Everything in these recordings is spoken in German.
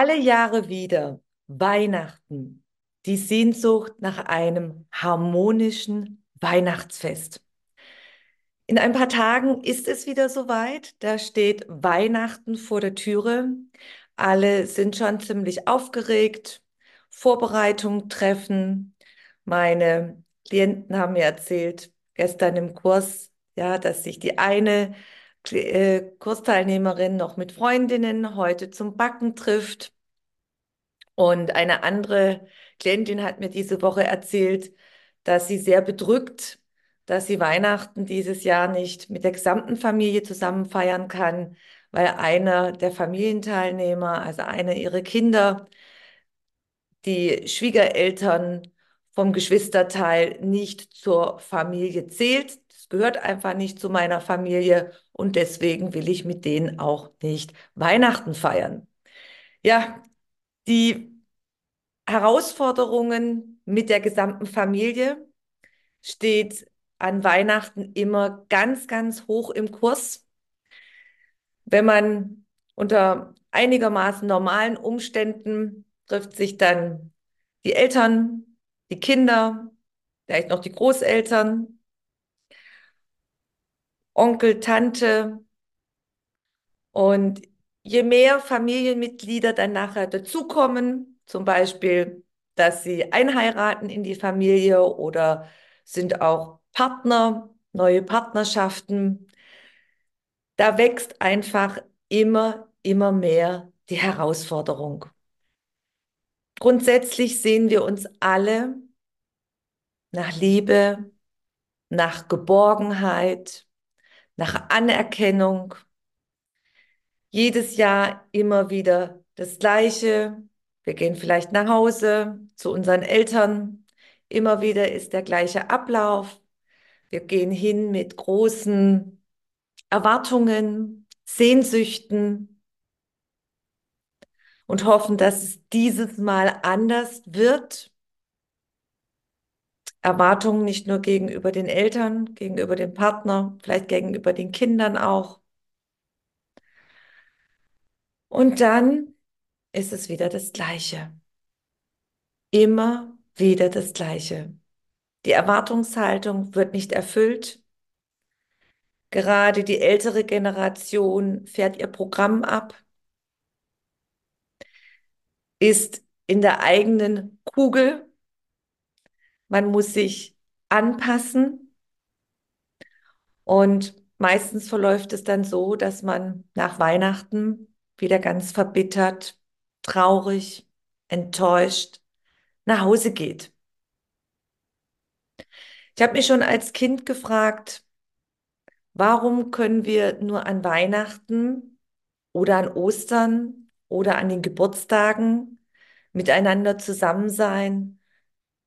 Alle Jahre wieder Weihnachten, die Sehnsucht nach einem harmonischen Weihnachtsfest. In ein paar Tagen ist es wieder soweit. Da steht Weihnachten vor der Türe. Alle sind schon ziemlich aufgeregt. Vorbereitung treffen. Meine Klienten haben mir erzählt, gestern im Kurs, ja, dass sich die eine äh, Kursteilnehmerin noch mit Freundinnen heute zum Backen trifft. Und eine andere Klientin hat mir diese Woche erzählt, dass sie sehr bedrückt, dass sie Weihnachten dieses Jahr nicht mit der gesamten Familie zusammen feiern kann, weil einer der Familienteilnehmer, also einer ihrer Kinder, die Schwiegereltern vom Geschwisterteil nicht zur Familie zählt. Gehört einfach nicht zu meiner Familie und deswegen will ich mit denen auch nicht Weihnachten feiern. Ja, die Herausforderungen mit der gesamten Familie steht an Weihnachten immer ganz, ganz hoch im Kurs. Wenn man unter einigermaßen normalen Umständen trifft sich dann die Eltern, die Kinder, vielleicht noch die Großeltern, Onkel, Tante. Und je mehr Familienmitglieder dann nachher dazukommen, zum Beispiel, dass sie einheiraten in die Familie oder sind auch Partner, neue Partnerschaften, da wächst einfach immer, immer mehr die Herausforderung. Grundsätzlich sehen wir uns alle nach Liebe, nach Geborgenheit, nach Anerkennung. Jedes Jahr immer wieder das Gleiche. Wir gehen vielleicht nach Hause zu unseren Eltern. Immer wieder ist der gleiche Ablauf. Wir gehen hin mit großen Erwartungen, Sehnsüchten, und hoffen, dass es dieses Mal anders wird. Erwartungen nicht nur gegenüber den Eltern, gegenüber dem Partner, vielleicht gegenüber den Kindern auch. Und dann ist es wieder das Gleiche. Immer wieder das Gleiche. Die Erwartungshaltung wird nicht erfüllt. Gerade die ältere Generation fährt ihr Programm ab ist in der eigenen Kugel. Man muss sich anpassen und meistens verläuft es dann so, dass man nach Weihnachten wieder ganz verbittert, traurig, enttäuscht nach Hause geht. Ich habe mich schon als Kind gefragt, warum können wir nur an Weihnachten oder an Ostern oder an den Geburtstagen miteinander zusammen sein,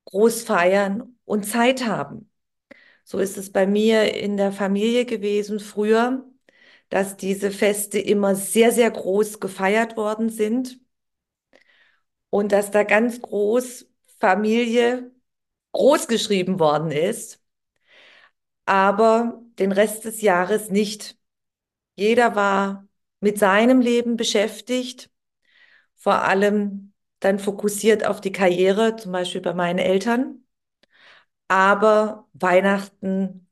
groß feiern und Zeit haben. So ist es bei mir in der Familie gewesen früher, dass diese Feste immer sehr, sehr groß gefeiert worden sind und dass da ganz groß Familie groß geschrieben worden ist, aber den Rest des Jahres nicht. Jeder war mit seinem Leben beschäftigt vor allem dann fokussiert auf die Karriere, zum Beispiel bei meinen Eltern. Aber Weihnachten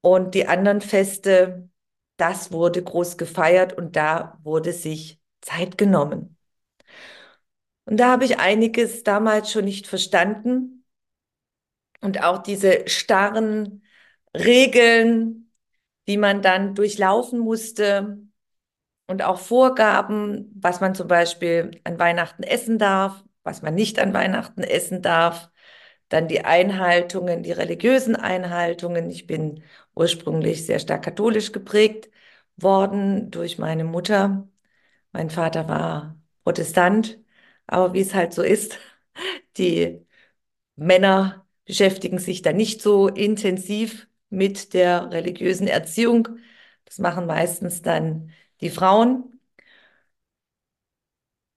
und die anderen Feste, das wurde groß gefeiert und da wurde sich Zeit genommen. Und da habe ich einiges damals schon nicht verstanden. Und auch diese starren Regeln, die man dann durchlaufen musste, und auch Vorgaben, was man zum Beispiel an Weihnachten essen darf, was man nicht an Weihnachten essen darf, dann die Einhaltungen, die religiösen Einhaltungen. Ich bin ursprünglich sehr stark katholisch geprägt worden durch meine Mutter. Mein Vater war Protestant, aber wie es halt so ist, die Männer beschäftigen sich da nicht so intensiv mit der religiösen Erziehung. Das machen meistens dann die Frauen.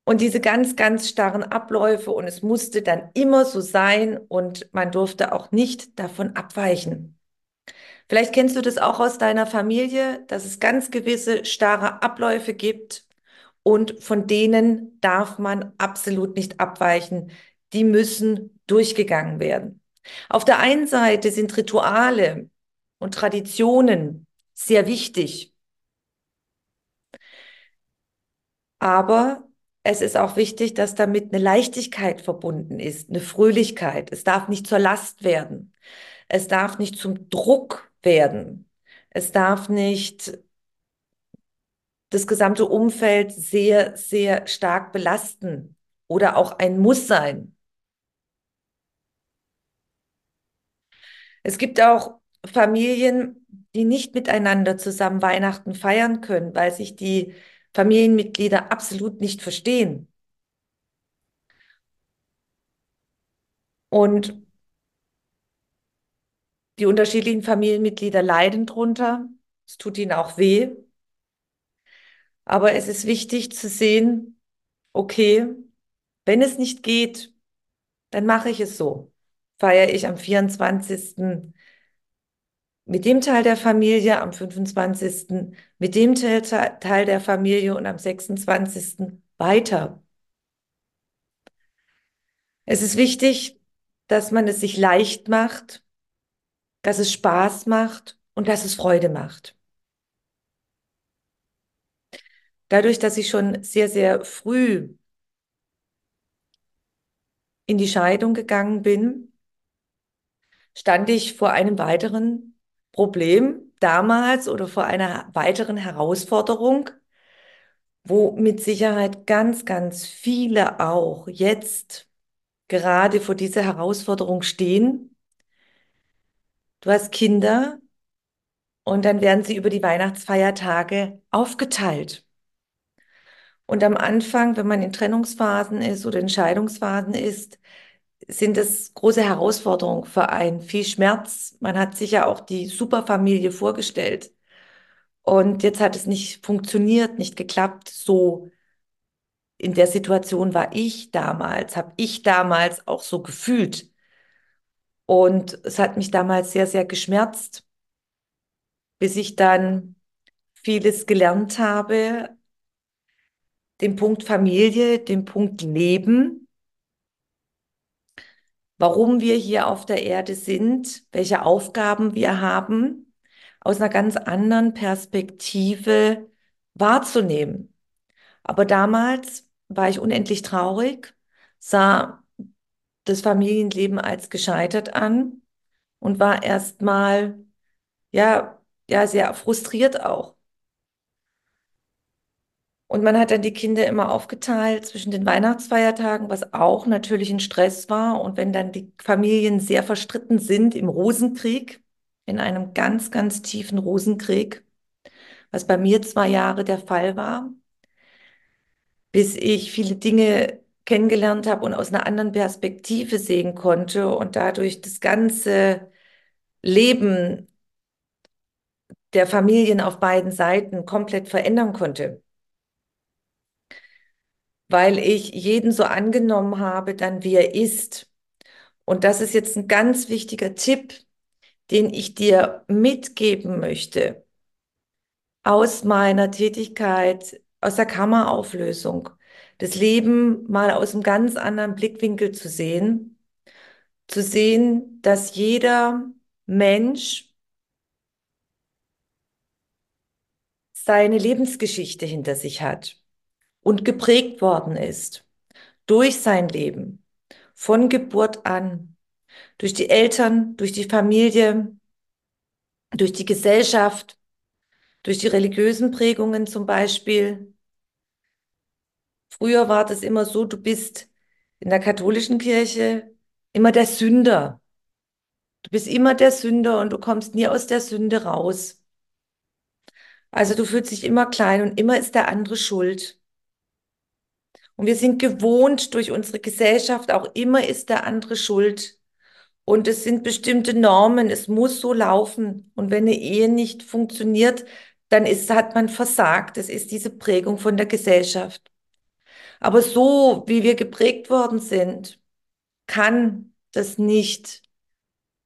Und diese ganz, ganz starren Abläufe und es musste dann immer so sein und man durfte auch nicht davon abweichen. Vielleicht kennst du das auch aus deiner Familie, dass es ganz gewisse starre Abläufe gibt und von denen darf man absolut nicht abweichen. Die müssen durchgegangen werden. Auf der einen Seite sind Rituale und Traditionen sehr wichtig. Aber es ist auch wichtig, dass damit eine Leichtigkeit verbunden ist, eine Fröhlichkeit. Es darf nicht zur Last werden. Es darf nicht zum Druck werden. Es darf nicht das gesamte Umfeld sehr, sehr stark belasten oder auch ein Muss sein. Es gibt auch Familien, die nicht miteinander zusammen Weihnachten feiern können, weil sich die Familienmitglieder absolut nicht verstehen. Und die unterschiedlichen Familienmitglieder leiden drunter. Es tut ihnen auch weh. Aber es ist wichtig zu sehen, okay, wenn es nicht geht, dann mache ich es so. Feiere ich am 24 mit dem Teil der Familie am 25., mit dem Teil der Familie und am 26. weiter. Es ist wichtig, dass man es sich leicht macht, dass es Spaß macht und dass es Freude macht. Dadurch, dass ich schon sehr, sehr früh in die Scheidung gegangen bin, stand ich vor einem weiteren Problem damals oder vor einer weiteren Herausforderung, wo mit Sicherheit ganz, ganz viele auch jetzt gerade vor dieser Herausforderung stehen. Du hast Kinder und dann werden sie über die Weihnachtsfeiertage aufgeteilt. Und am Anfang, wenn man in Trennungsphasen ist oder in Scheidungsphasen ist, sind es große Herausforderungen für einen, viel Schmerz. Man hat sich ja auch die Superfamilie vorgestellt. Und jetzt hat es nicht funktioniert, nicht geklappt. So in der Situation war ich damals, habe ich damals auch so gefühlt. Und es hat mich damals sehr, sehr geschmerzt, bis ich dann vieles gelernt habe, den Punkt Familie, den Punkt Leben warum wir hier auf der Erde sind, welche Aufgaben wir haben, aus einer ganz anderen Perspektive wahrzunehmen. Aber damals war ich unendlich traurig, sah das Familienleben als gescheitert an und war erstmal ja ja sehr frustriert auch. Und man hat dann die Kinder immer aufgeteilt zwischen den Weihnachtsfeiertagen, was auch natürlich ein Stress war. Und wenn dann die Familien sehr verstritten sind im Rosenkrieg, in einem ganz, ganz tiefen Rosenkrieg, was bei mir zwei Jahre der Fall war, bis ich viele Dinge kennengelernt habe und aus einer anderen Perspektive sehen konnte und dadurch das ganze Leben der Familien auf beiden Seiten komplett verändern konnte weil ich jeden so angenommen habe, dann wie er ist. Und das ist jetzt ein ganz wichtiger Tipp, den ich dir mitgeben möchte aus meiner Tätigkeit, aus der Kammerauflösung, das Leben mal aus einem ganz anderen Blickwinkel zu sehen, zu sehen, dass jeder Mensch seine Lebensgeschichte hinter sich hat und geprägt worden ist durch sein Leben, von Geburt an, durch die Eltern, durch die Familie, durch die Gesellschaft, durch die religiösen Prägungen zum Beispiel. Früher war das immer so, du bist in der katholischen Kirche immer der Sünder. Du bist immer der Sünder und du kommst nie aus der Sünde raus. Also du fühlst dich immer klein und immer ist der andere schuld. Und wir sind gewohnt durch unsere Gesellschaft, auch immer ist der andere schuld. Und es sind bestimmte Normen, es muss so laufen. Und wenn eine Ehe nicht funktioniert, dann ist, hat man versagt. Es ist diese Prägung von der Gesellschaft. Aber so, wie wir geprägt worden sind, kann das nicht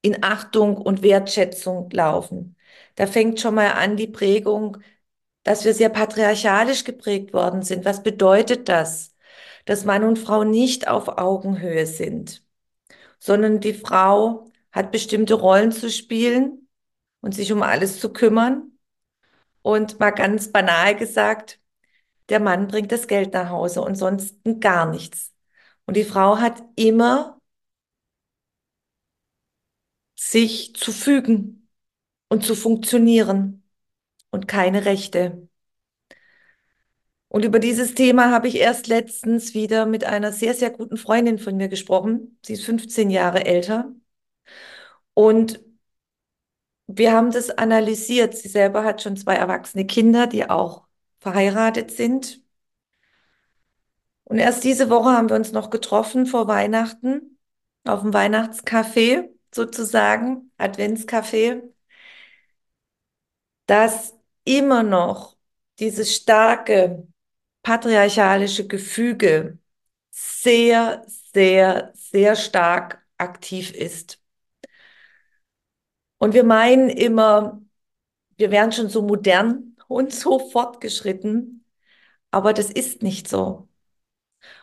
in Achtung und Wertschätzung laufen. Da fängt schon mal an die Prägung, dass wir sehr patriarchalisch geprägt worden sind. Was bedeutet das? Dass Mann und Frau nicht auf Augenhöhe sind, sondern die Frau hat bestimmte Rollen zu spielen und sich um alles zu kümmern. Und mal ganz banal gesagt, der Mann bringt das Geld nach Hause und sonst gar nichts. Und die Frau hat immer sich zu fügen und zu funktionieren und keine Rechte. Und über dieses Thema habe ich erst letztens wieder mit einer sehr, sehr guten Freundin von mir gesprochen. Sie ist 15 Jahre älter. Und wir haben das analysiert. Sie selber hat schon zwei erwachsene Kinder, die auch verheiratet sind. Und erst diese Woche haben wir uns noch getroffen vor Weihnachten auf dem Weihnachtscafé sozusagen, Adventscafé, dass immer noch dieses starke patriarchalische Gefüge sehr, sehr, sehr stark aktiv ist. Und wir meinen immer, wir wären schon so modern und so fortgeschritten, aber das ist nicht so.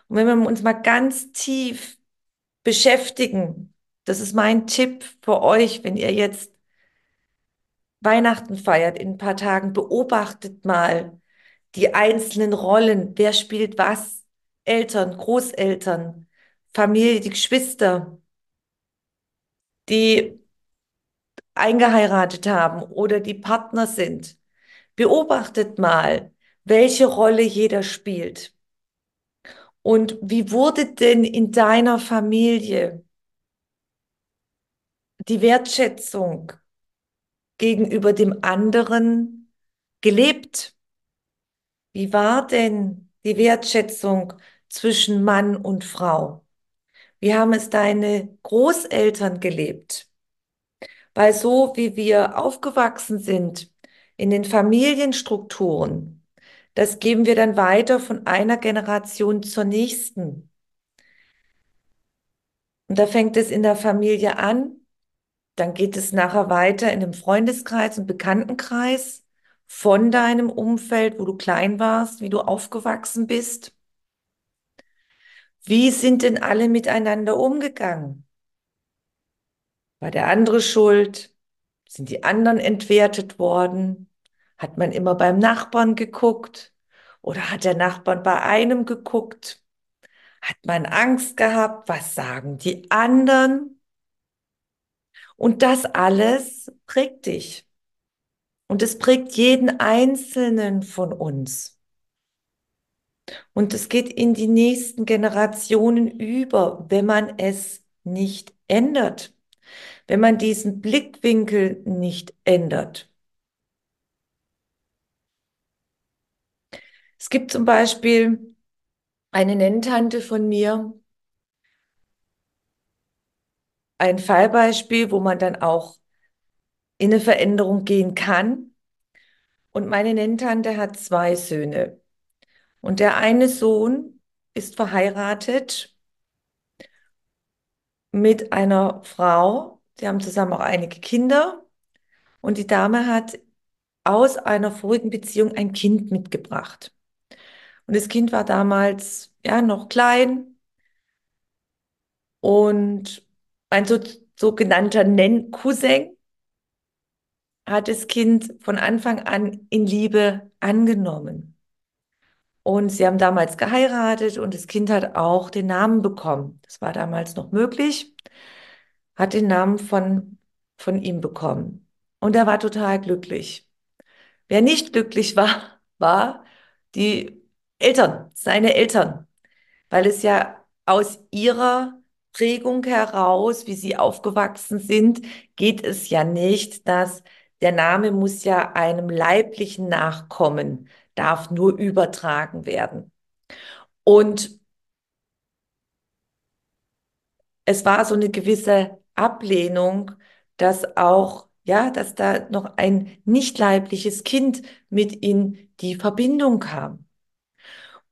Und wenn wir uns mal ganz tief beschäftigen, das ist mein Tipp für euch, wenn ihr jetzt Weihnachten feiert in ein paar Tagen, beobachtet mal die einzelnen Rollen. Wer spielt was? Eltern, Großeltern, Familie, die Geschwister, die eingeheiratet haben oder die Partner sind. Beobachtet mal, welche Rolle jeder spielt. Und wie wurde denn in deiner Familie die Wertschätzung gegenüber dem anderen gelebt? Wie war denn die Wertschätzung zwischen Mann und Frau? Wie haben es deine Großeltern gelebt? Weil so wie wir aufgewachsen sind in den Familienstrukturen, das geben wir dann weiter von einer Generation zur nächsten. Und da fängt es in der Familie an, dann geht es nachher weiter in dem Freundeskreis und Bekanntenkreis von deinem Umfeld, wo du klein warst, wie du aufgewachsen bist. Wie sind denn alle miteinander umgegangen? War der andere schuld? Sind die anderen entwertet worden? Hat man immer beim Nachbarn geguckt? Oder hat der Nachbarn bei einem geguckt? Hat man Angst gehabt? Was sagen die anderen? Und das alles prägt dich. Und es prägt jeden Einzelnen von uns. Und es geht in die nächsten Generationen über, wenn man es nicht ändert. Wenn man diesen Blickwinkel nicht ändert. Es gibt zum Beispiel eine Nenntante von mir, ein Fallbeispiel, wo man dann auch in eine Veränderung gehen kann. Und meine Nenntante hat zwei Söhne. Und der eine Sohn ist verheiratet mit einer Frau. Sie haben zusammen auch einige Kinder. Und die Dame hat aus einer vorigen Beziehung ein Kind mitgebracht. Und das Kind war damals ja noch klein und ein so, sogenannter Nenn-Cousin hat das Kind von Anfang an in Liebe angenommen. Und sie haben damals geheiratet und das Kind hat auch den Namen bekommen. Das war damals noch möglich. Hat den Namen von, von ihm bekommen. Und er war total glücklich. Wer nicht glücklich war, war die Eltern, seine Eltern, weil es ja aus ihrer Prägung heraus, wie sie aufgewachsen sind, geht es ja nicht, dass der Name muss ja einem leiblichen nachkommen, darf nur übertragen werden. Und es war so eine gewisse Ablehnung, dass auch, ja, dass da noch ein nicht leibliches Kind mit in die Verbindung kam.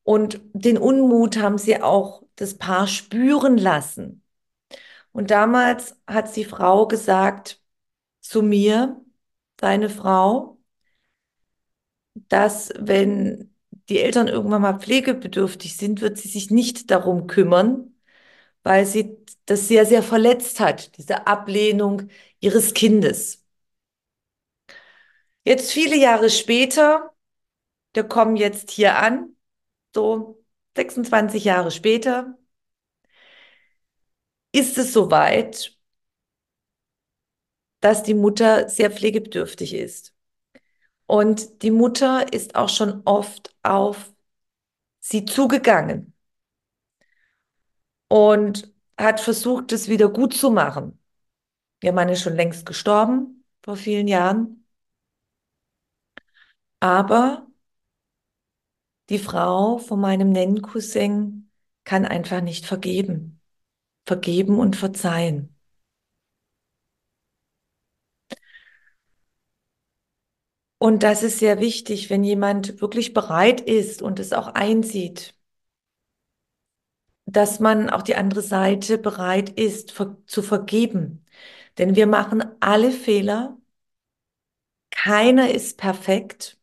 Und den Unmut haben sie auch das Paar spüren lassen. Und damals hat die Frau gesagt zu mir, seine Frau, dass wenn die Eltern irgendwann mal pflegebedürftig sind, wird sie sich nicht darum kümmern, weil sie das sehr, sehr verletzt hat, diese Ablehnung ihres Kindes. Jetzt viele Jahre später, wir kommen jetzt hier an, so 26 Jahre später, ist es soweit, dass die Mutter sehr pflegebedürftig ist. Und die Mutter ist auch schon oft auf sie zugegangen und hat versucht, es wieder gut zu machen. Ihr Mann ist schon längst gestorben, vor vielen Jahren. Aber die Frau von meinem Nenncousin kann einfach nicht vergeben. Vergeben und verzeihen. Und das ist sehr wichtig, wenn jemand wirklich bereit ist und es auch einsieht, dass man auch die andere Seite bereit ist zu vergeben. Denn wir machen alle Fehler. Keiner ist perfekt.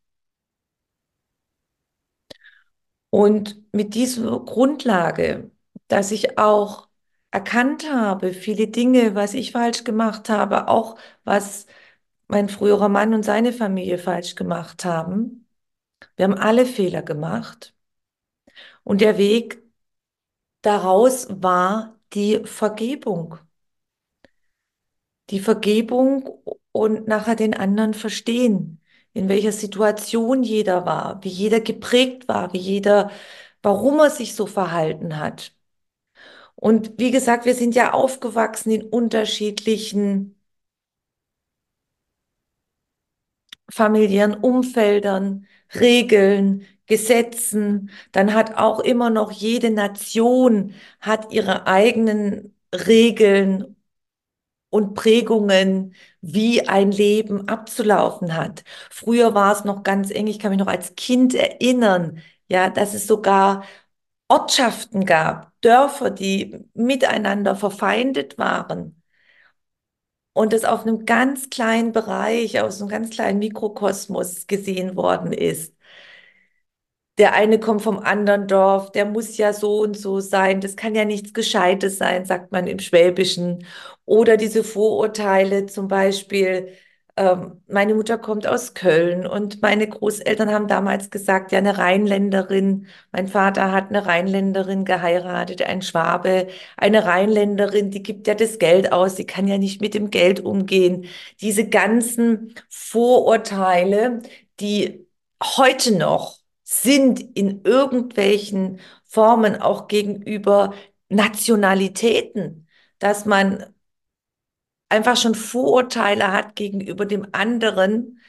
Und mit dieser Grundlage, dass ich auch erkannt habe, viele Dinge, was ich falsch gemacht habe, auch was mein früherer Mann und seine Familie falsch gemacht haben. Wir haben alle Fehler gemacht. Und der Weg daraus war die Vergebung. Die Vergebung und nachher den anderen verstehen, in welcher Situation jeder war, wie jeder geprägt war, wie jeder, warum er sich so verhalten hat. Und wie gesagt, wir sind ja aufgewachsen in unterschiedlichen familiären Umfeldern, Regeln, Gesetzen. Dann hat auch immer noch jede Nation hat ihre eigenen Regeln und Prägungen, wie ein Leben abzulaufen hat. Früher war es noch ganz eng. Ich kann mich noch als Kind erinnern, ja, dass es sogar Ortschaften gab, Dörfer, die miteinander verfeindet waren und das auf einem ganz kleinen Bereich, aus einem ganz kleinen Mikrokosmos gesehen worden ist. Der eine kommt vom anderen Dorf, der muss ja so und so sein, das kann ja nichts Gescheites sein, sagt man im Schwäbischen. Oder diese Vorurteile zum Beispiel, ähm, meine Mutter kommt aus Köln und meine Großeltern haben damals gesagt, ja, eine Rheinländerin. Mein Vater hat eine Rheinländerin geheiratet, ein Schwabe. Eine Rheinländerin, die gibt ja das Geld aus, die kann ja nicht mit dem Geld umgehen. Diese ganzen Vorurteile, die heute noch sind in irgendwelchen Formen auch gegenüber Nationalitäten, dass man einfach schon Vorurteile hat gegenüber dem anderen,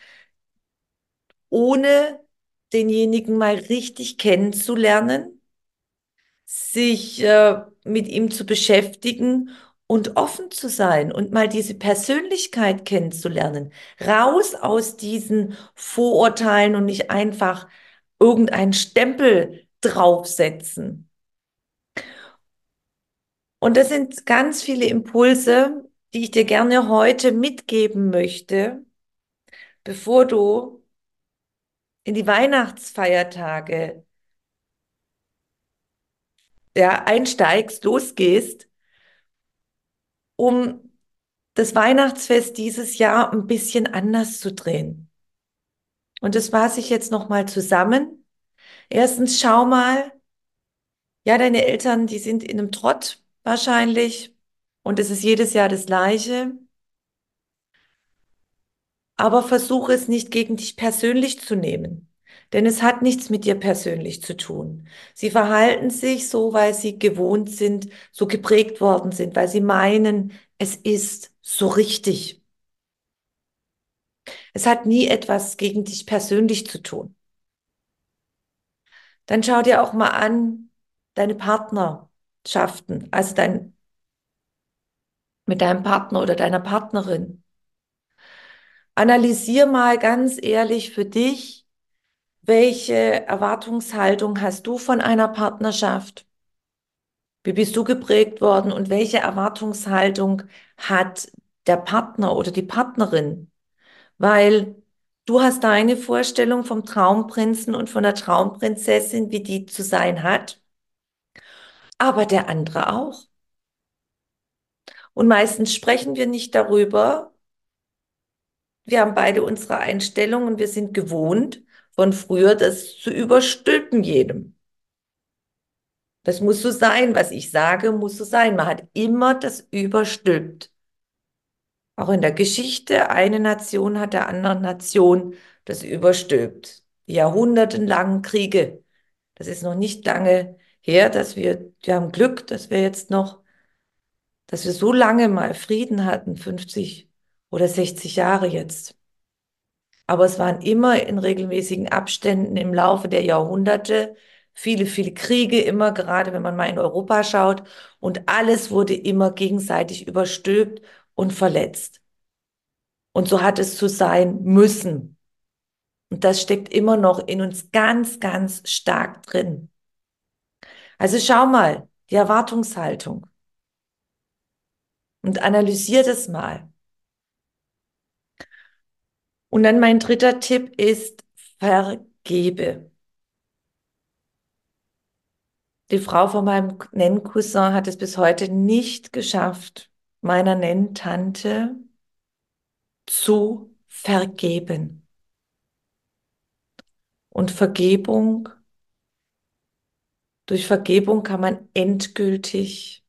ohne denjenigen mal richtig kennenzulernen, sich äh, mit ihm zu beschäftigen und offen zu sein und mal diese Persönlichkeit kennenzulernen. Raus aus diesen Vorurteilen und nicht einfach irgendeinen Stempel draufsetzen. Und das sind ganz viele Impulse, die ich dir gerne heute mitgeben möchte, bevor du in die Weihnachtsfeiertage ja, einsteigst, losgehst, um das Weihnachtsfest dieses Jahr ein bisschen anders zu drehen. Und das fasse ich jetzt nochmal zusammen. Erstens, schau mal, ja, deine Eltern, die sind in einem Trott wahrscheinlich. Und es ist jedes Jahr das Gleiche. Aber versuche es nicht gegen dich persönlich zu nehmen. Denn es hat nichts mit dir persönlich zu tun. Sie verhalten sich so, weil sie gewohnt sind, so geprägt worden sind, weil sie meinen, es ist so richtig. Es hat nie etwas gegen dich persönlich zu tun. Dann schau dir auch mal an deine Partnerschaften, also dein, mit deinem Partner oder deiner Partnerin. Analysier mal ganz ehrlich für dich, welche Erwartungshaltung hast du von einer Partnerschaft? Wie bist du geprägt worden und welche Erwartungshaltung hat der Partner oder die Partnerin? Weil du hast deine Vorstellung vom Traumprinzen und von der Traumprinzessin, wie die zu sein hat, aber der andere auch. Und meistens sprechen wir nicht darüber. Wir haben beide unsere Einstellungen und wir sind gewohnt, von früher das zu überstülpen jedem. Das muss so sein, was ich sage, muss so sein. Man hat immer das überstülpt. Auch in der Geschichte, eine Nation hat der anderen Nation das überstülpt. Die jahrhundertelangen Kriege. Das ist noch nicht lange her, dass wir, wir haben Glück, dass wir jetzt noch, dass wir so lange mal Frieden hatten, 50 oder 60 Jahre jetzt. Aber es waren immer in regelmäßigen Abständen im Laufe der Jahrhunderte viele, viele Kriege, immer gerade wenn man mal in Europa schaut. Und alles wurde immer gegenseitig überstülpt und verletzt. Und so hat es zu sein müssen. Und das steckt immer noch in uns ganz, ganz stark drin. Also schau mal, die Erwartungshaltung. Und analysier das mal. Und dann mein dritter Tipp ist, vergebe. Die Frau von meinem Nenncousin hat es bis heute nicht geschafft, meiner Nenntante zu vergeben. Und Vergebung, durch Vergebung kann man endgültig,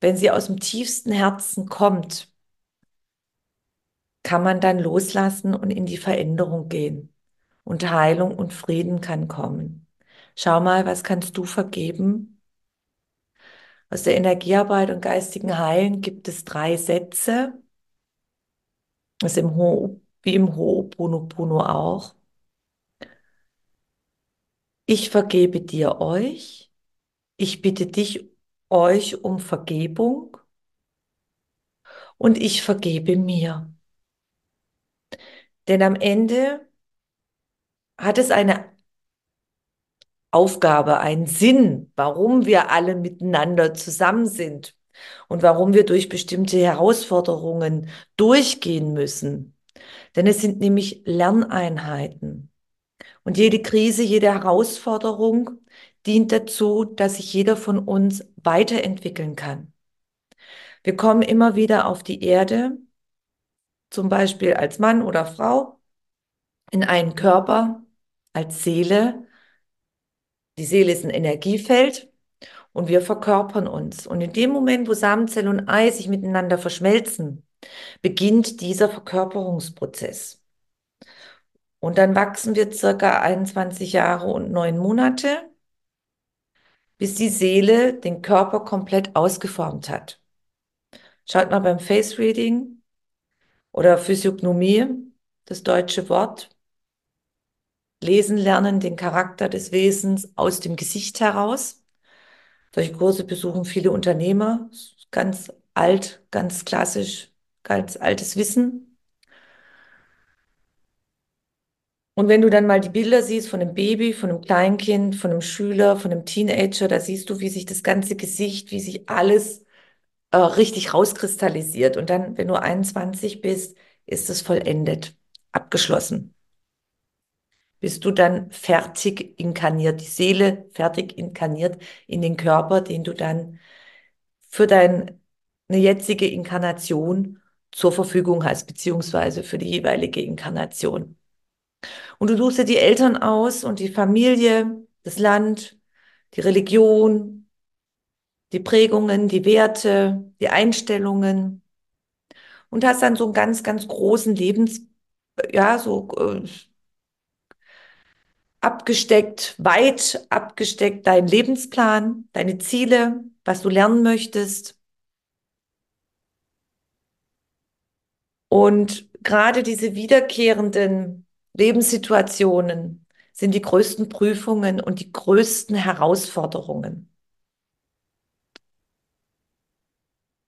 wenn sie aus dem tiefsten Herzen kommt, kann man dann loslassen und in die Veränderung gehen. Und Heilung und Frieden kann kommen. Schau mal, was kannst du vergeben? Aus der Energiearbeit und geistigen Heilen gibt es drei Sätze. Das im Ho wie im Ho'oponopono auch. Ich vergebe dir euch. Ich bitte dich euch um Vergebung. Und ich vergebe mir. Denn am Ende hat es eine Aufgabe, einen Sinn, warum wir alle miteinander zusammen sind und warum wir durch bestimmte Herausforderungen durchgehen müssen. Denn es sind nämlich Lerneinheiten. Und jede Krise, jede Herausforderung dient dazu, dass sich jeder von uns weiterentwickeln kann. Wir kommen immer wieder auf die Erde, zum Beispiel als Mann oder Frau, in einen Körper, als Seele. Die Seele ist ein Energiefeld und wir verkörpern uns. Und in dem Moment, wo Samenzelle und Ei sich miteinander verschmelzen, beginnt dieser Verkörperungsprozess. Und dann wachsen wir circa 21 Jahre und neun Monate, bis die Seele den Körper komplett ausgeformt hat. Schaut mal beim Face Reading oder Physiognomie, das deutsche Wort. Lesen lernen den Charakter des Wesens aus dem Gesicht heraus. Solche Kurse besuchen viele Unternehmer. Ganz alt, ganz klassisch, ganz altes Wissen. Und wenn du dann mal die Bilder siehst von einem Baby, von einem Kleinkind, von einem Schüler, von einem Teenager, da siehst du, wie sich das ganze Gesicht, wie sich alles äh, richtig rauskristallisiert. Und dann, wenn du 21 bist, ist es vollendet, abgeschlossen. Bist du dann fertig inkarniert, die Seele fertig inkarniert in den Körper, den du dann für deine jetzige Inkarnation zur Verfügung hast, beziehungsweise für die jeweilige Inkarnation. Und du suchst dir die Eltern aus und die Familie, das Land, die Religion, die Prägungen, die Werte, die Einstellungen und hast dann so einen ganz, ganz großen Lebens, ja, so äh, abgesteckt, weit abgesteckt deinen Lebensplan, deine Ziele, was du lernen möchtest. Und gerade diese wiederkehrenden Lebenssituationen sind die größten Prüfungen und die größten Herausforderungen.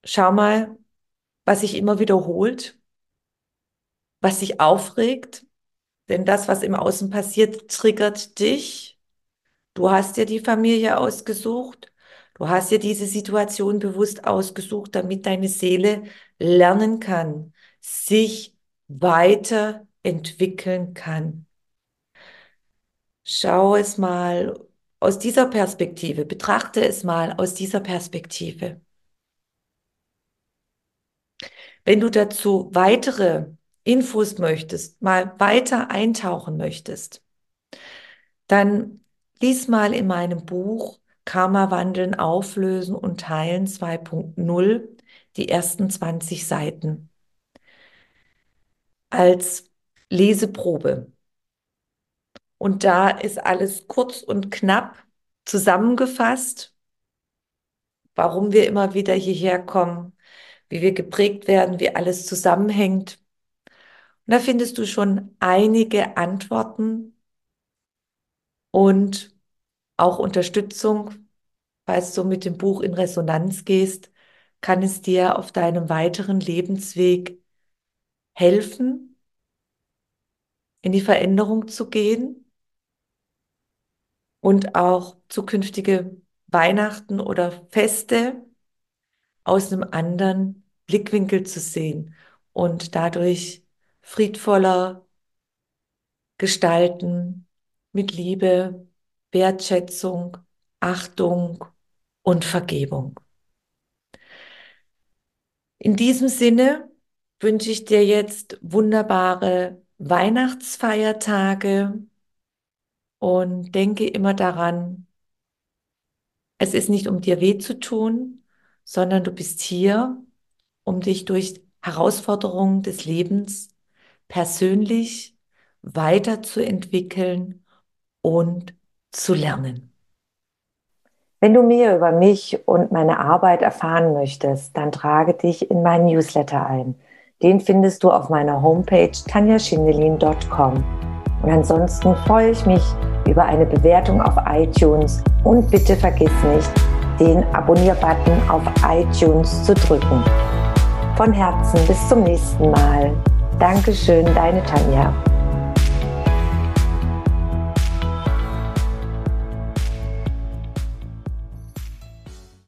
Schau mal, was sich immer wiederholt, was sich aufregt, denn das, was im Außen passiert, triggert dich. Du hast dir die Familie ausgesucht. Du hast dir diese Situation bewusst ausgesucht, damit deine Seele lernen kann, sich weiterentwickeln kann. Schau es mal aus dieser Perspektive, betrachte es mal aus dieser Perspektive. Wenn du dazu weitere Infos möchtest, mal weiter eintauchen möchtest, dann lies mal in meinem Buch Karma wandeln, auflösen und teilen 2.0 die ersten 20 Seiten als Leseprobe. Und da ist alles kurz und knapp zusammengefasst, warum wir immer wieder hierher kommen, wie wir geprägt werden, wie alles zusammenhängt. Und da findest du schon einige Antworten und auch Unterstützung. Falls du mit dem Buch in Resonanz gehst, kann es dir auf deinem weiteren Lebensweg helfen, in die Veränderung zu gehen und auch zukünftige Weihnachten oder Feste aus einem anderen Blickwinkel zu sehen und dadurch friedvoller gestalten mit Liebe, Wertschätzung, Achtung und Vergebung. In diesem Sinne wünsche ich dir jetzt wunderbare Weihnachtsfeiertage und denke immer daran, es ist nicht um dir weh zu tun, sondern du bist hier, um dich durch Herausforderungen des Lebens persönlich weiterzuentwickeln und zu lernen. Wenn du mehr über mich und meine Arbeit erfahren möchtest, dann trage dich in meinen Newsletter ein. Den findest du auf meiner Homepage tanjaschindelin.com. Und ansonsten freue ich mich über eine Bewertung auf iTunes und bitte vergiss nicht, den Abonnier-Button auf iTunes zu drücken. Von Herzen bis zum nächsten Mal. Dankeschön, deine Tanja.